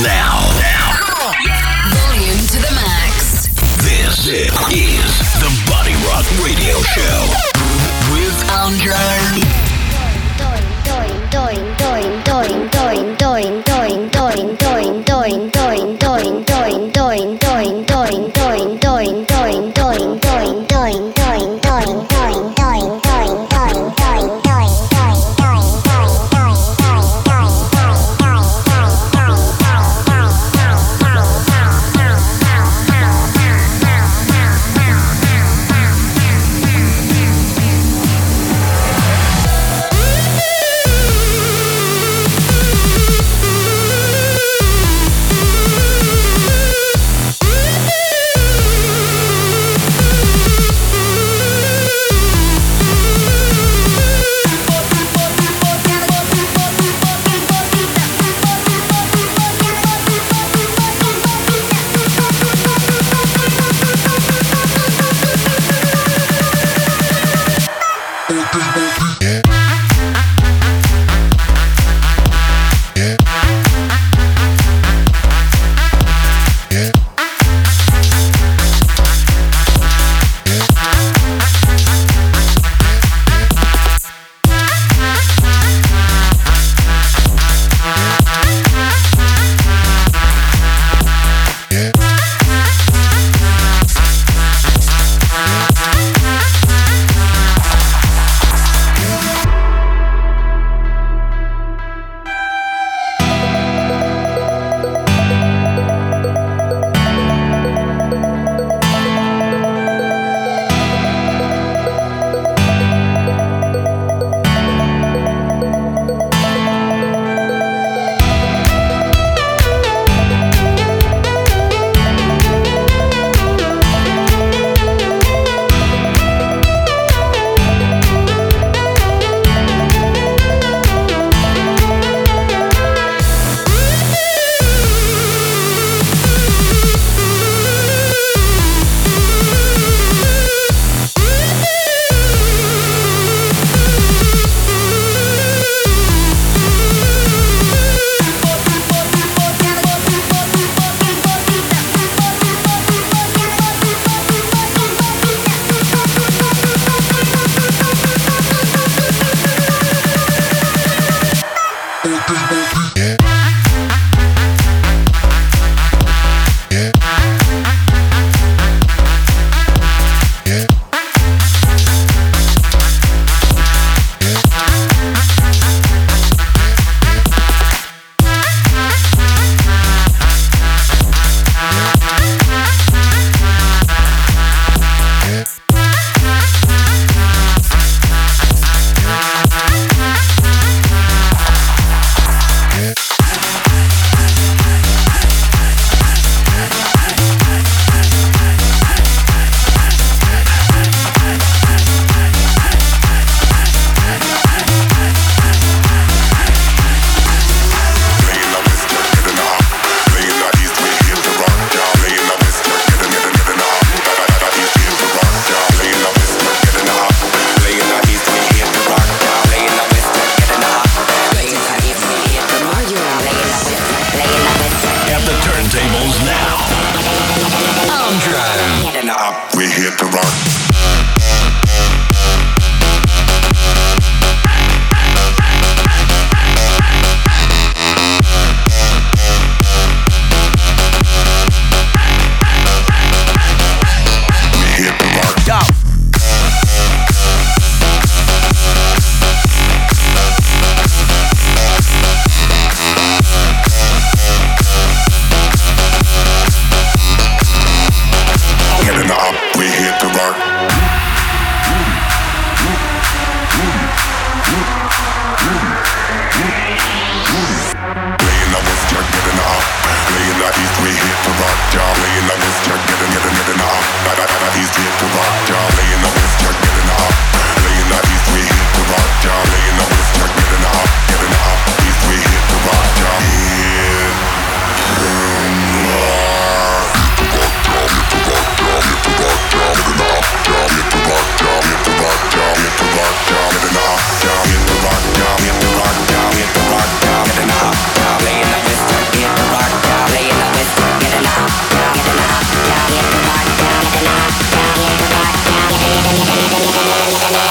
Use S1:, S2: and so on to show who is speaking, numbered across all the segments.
S1: Now.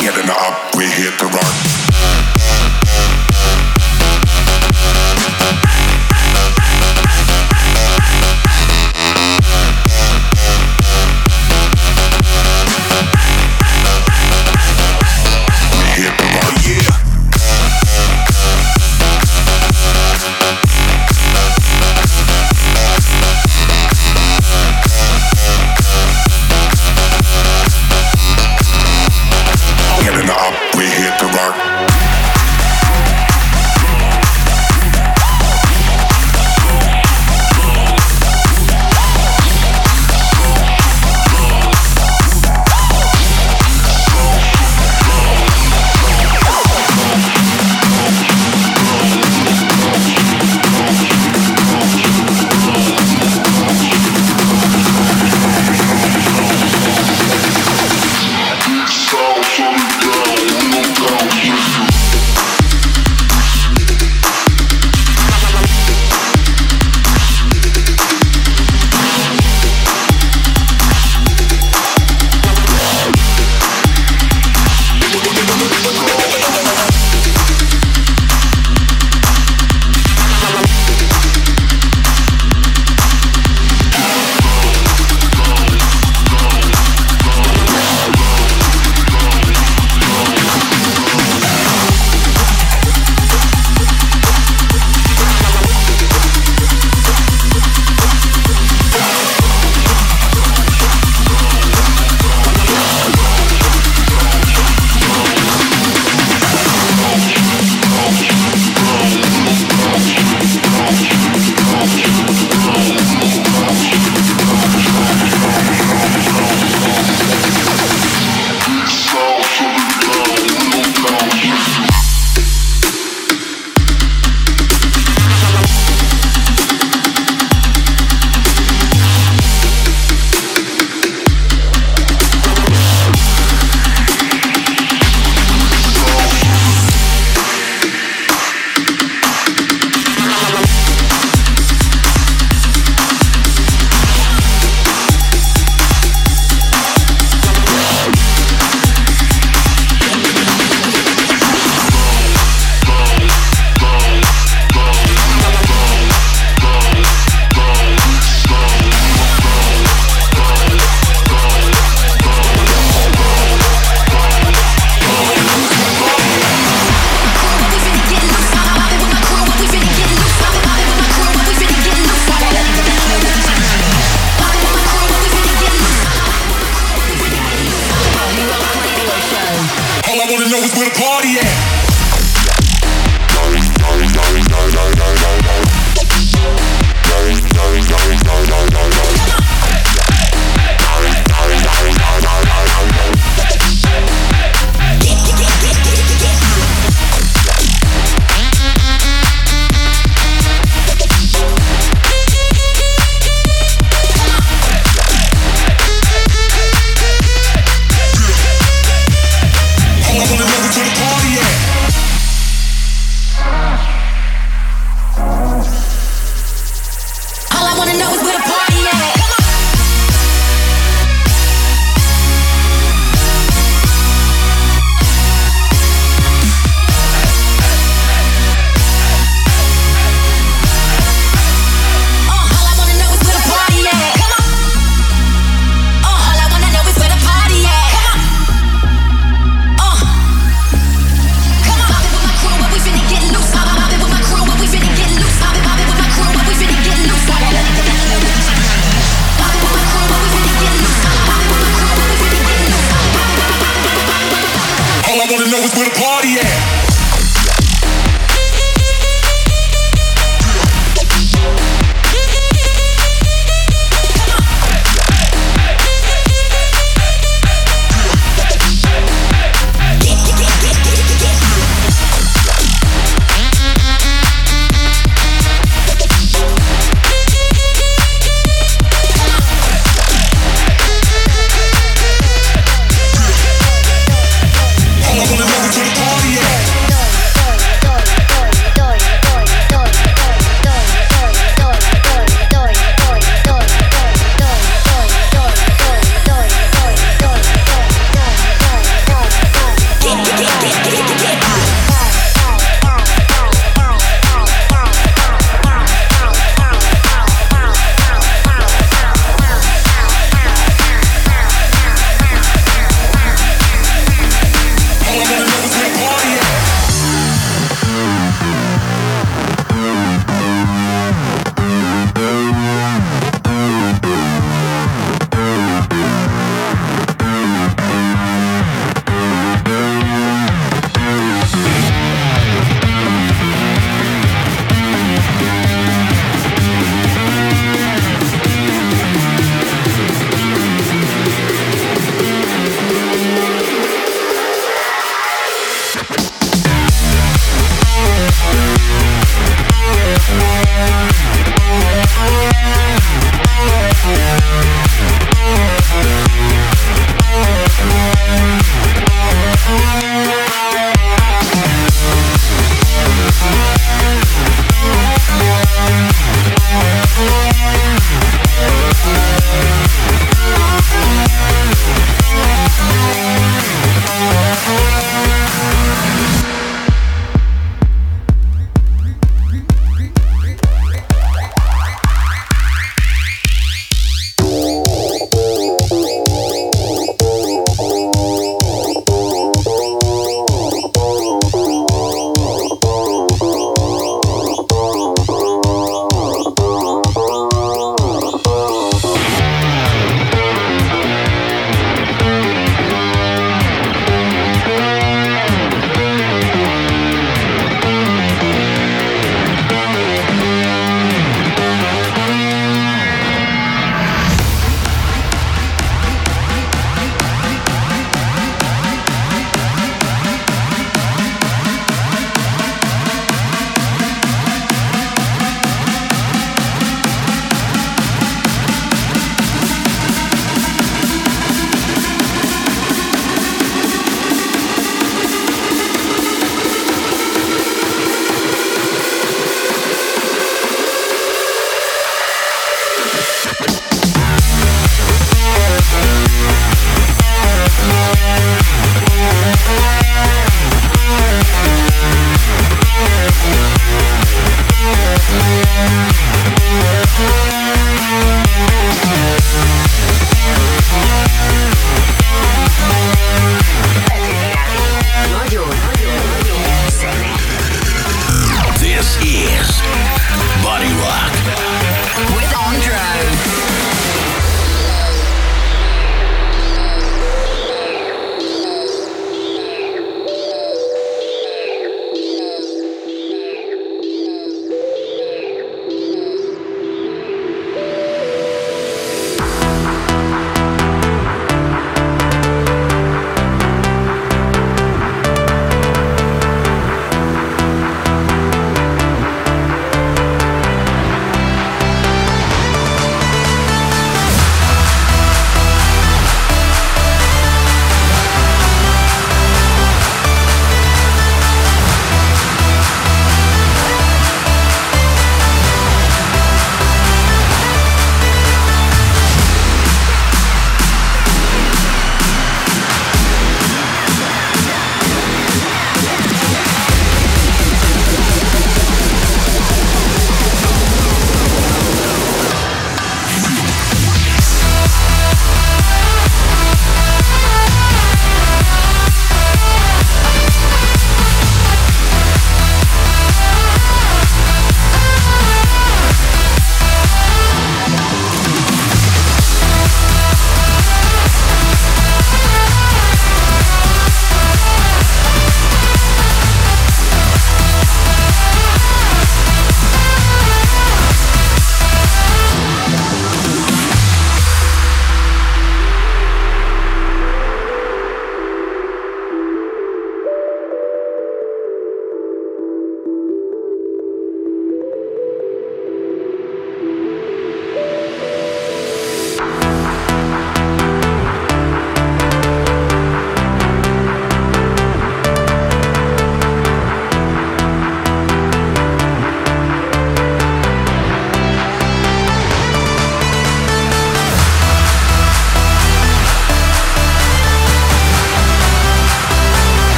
S2: Getting up, we're here to rock.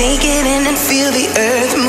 S3: Take it in and feel the earth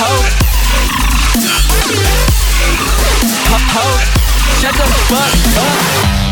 S4: ho. Ho. Shut the fuck up.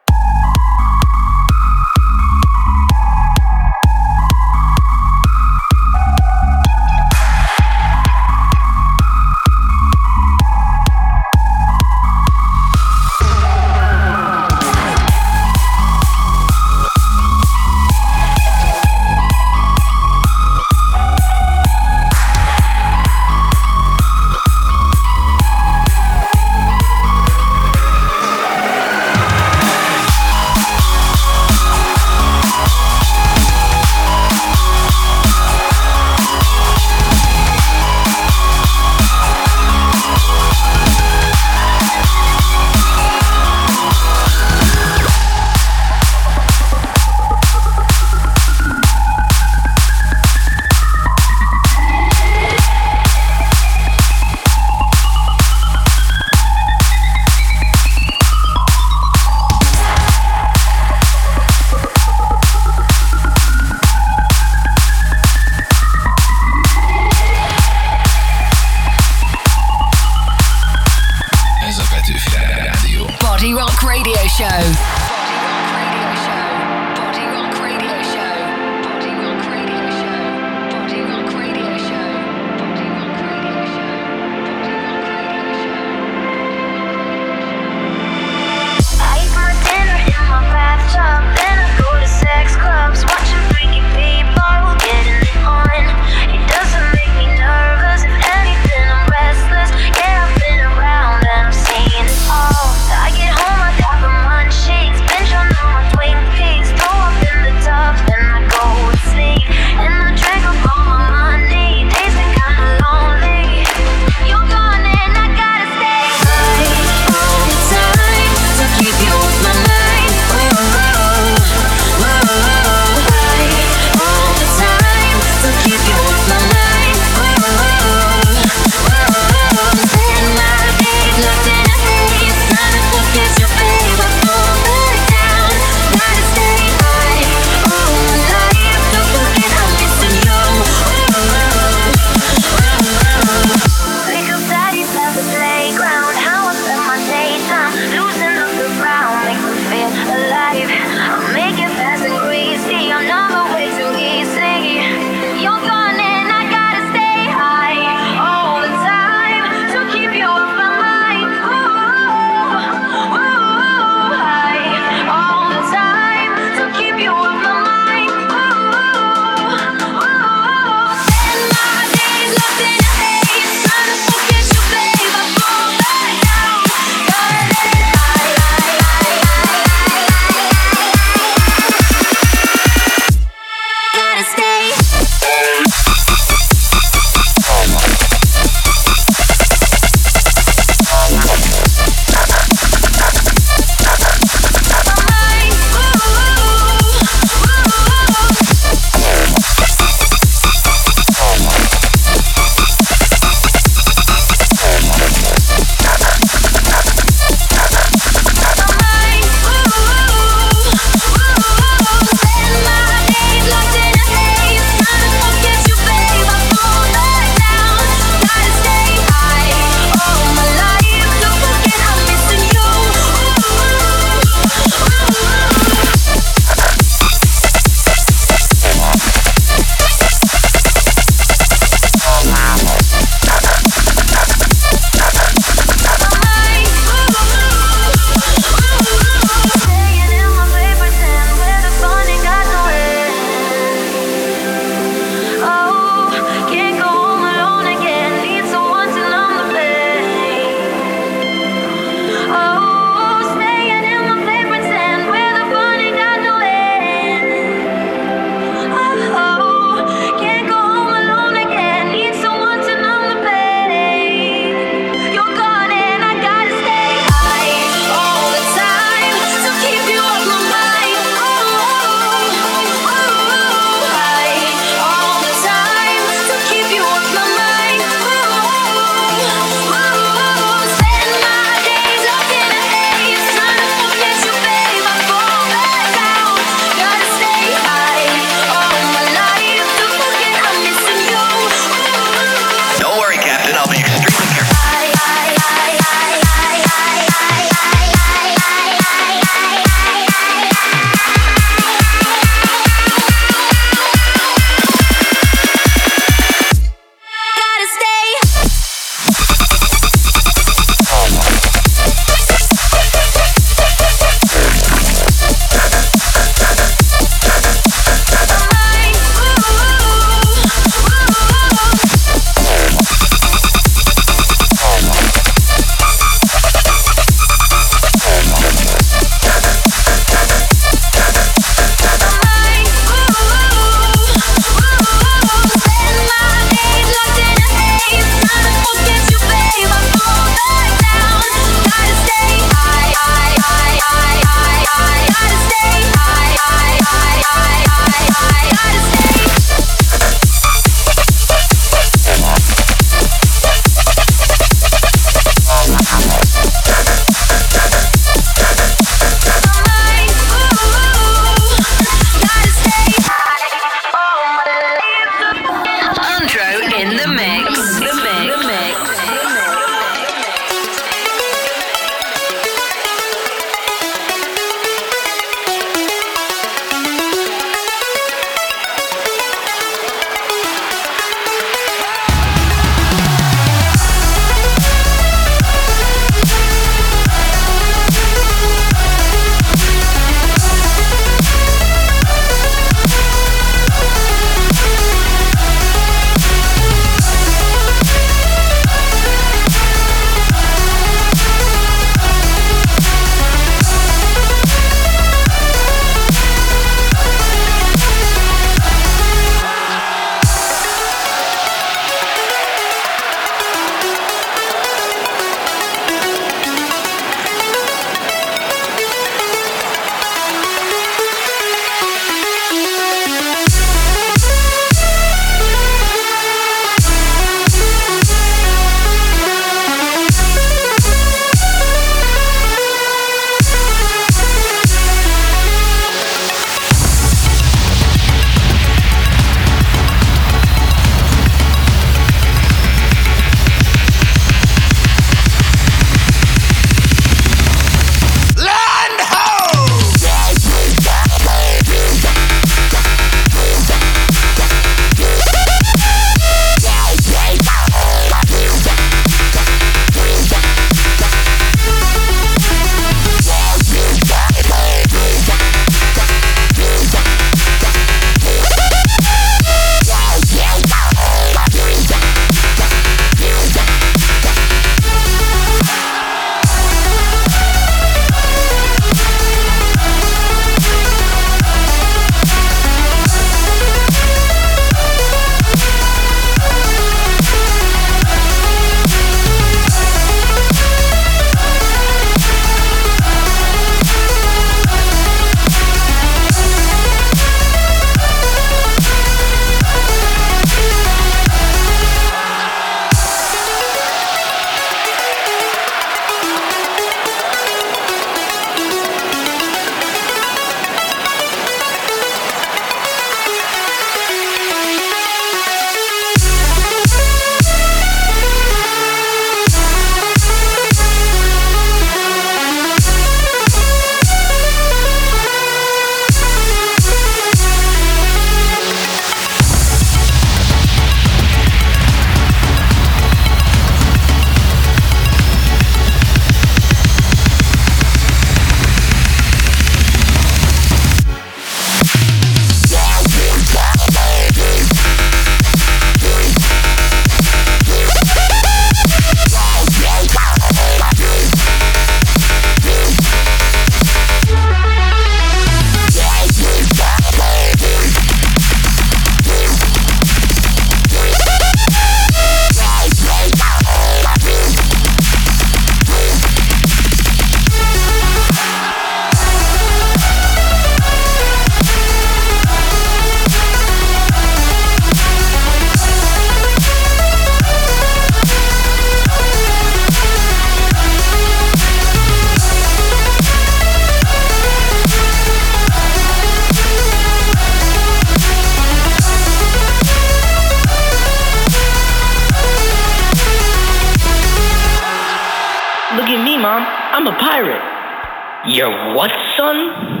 S5: You're what, son?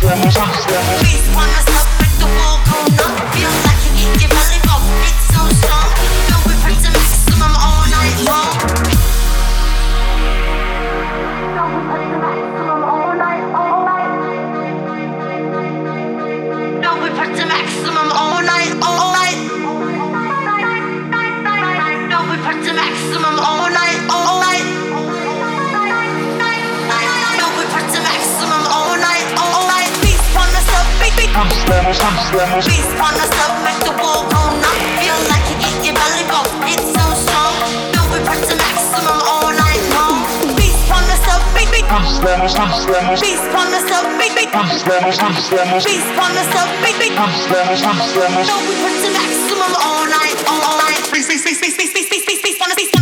S5: Please, why
S6: Pirate. about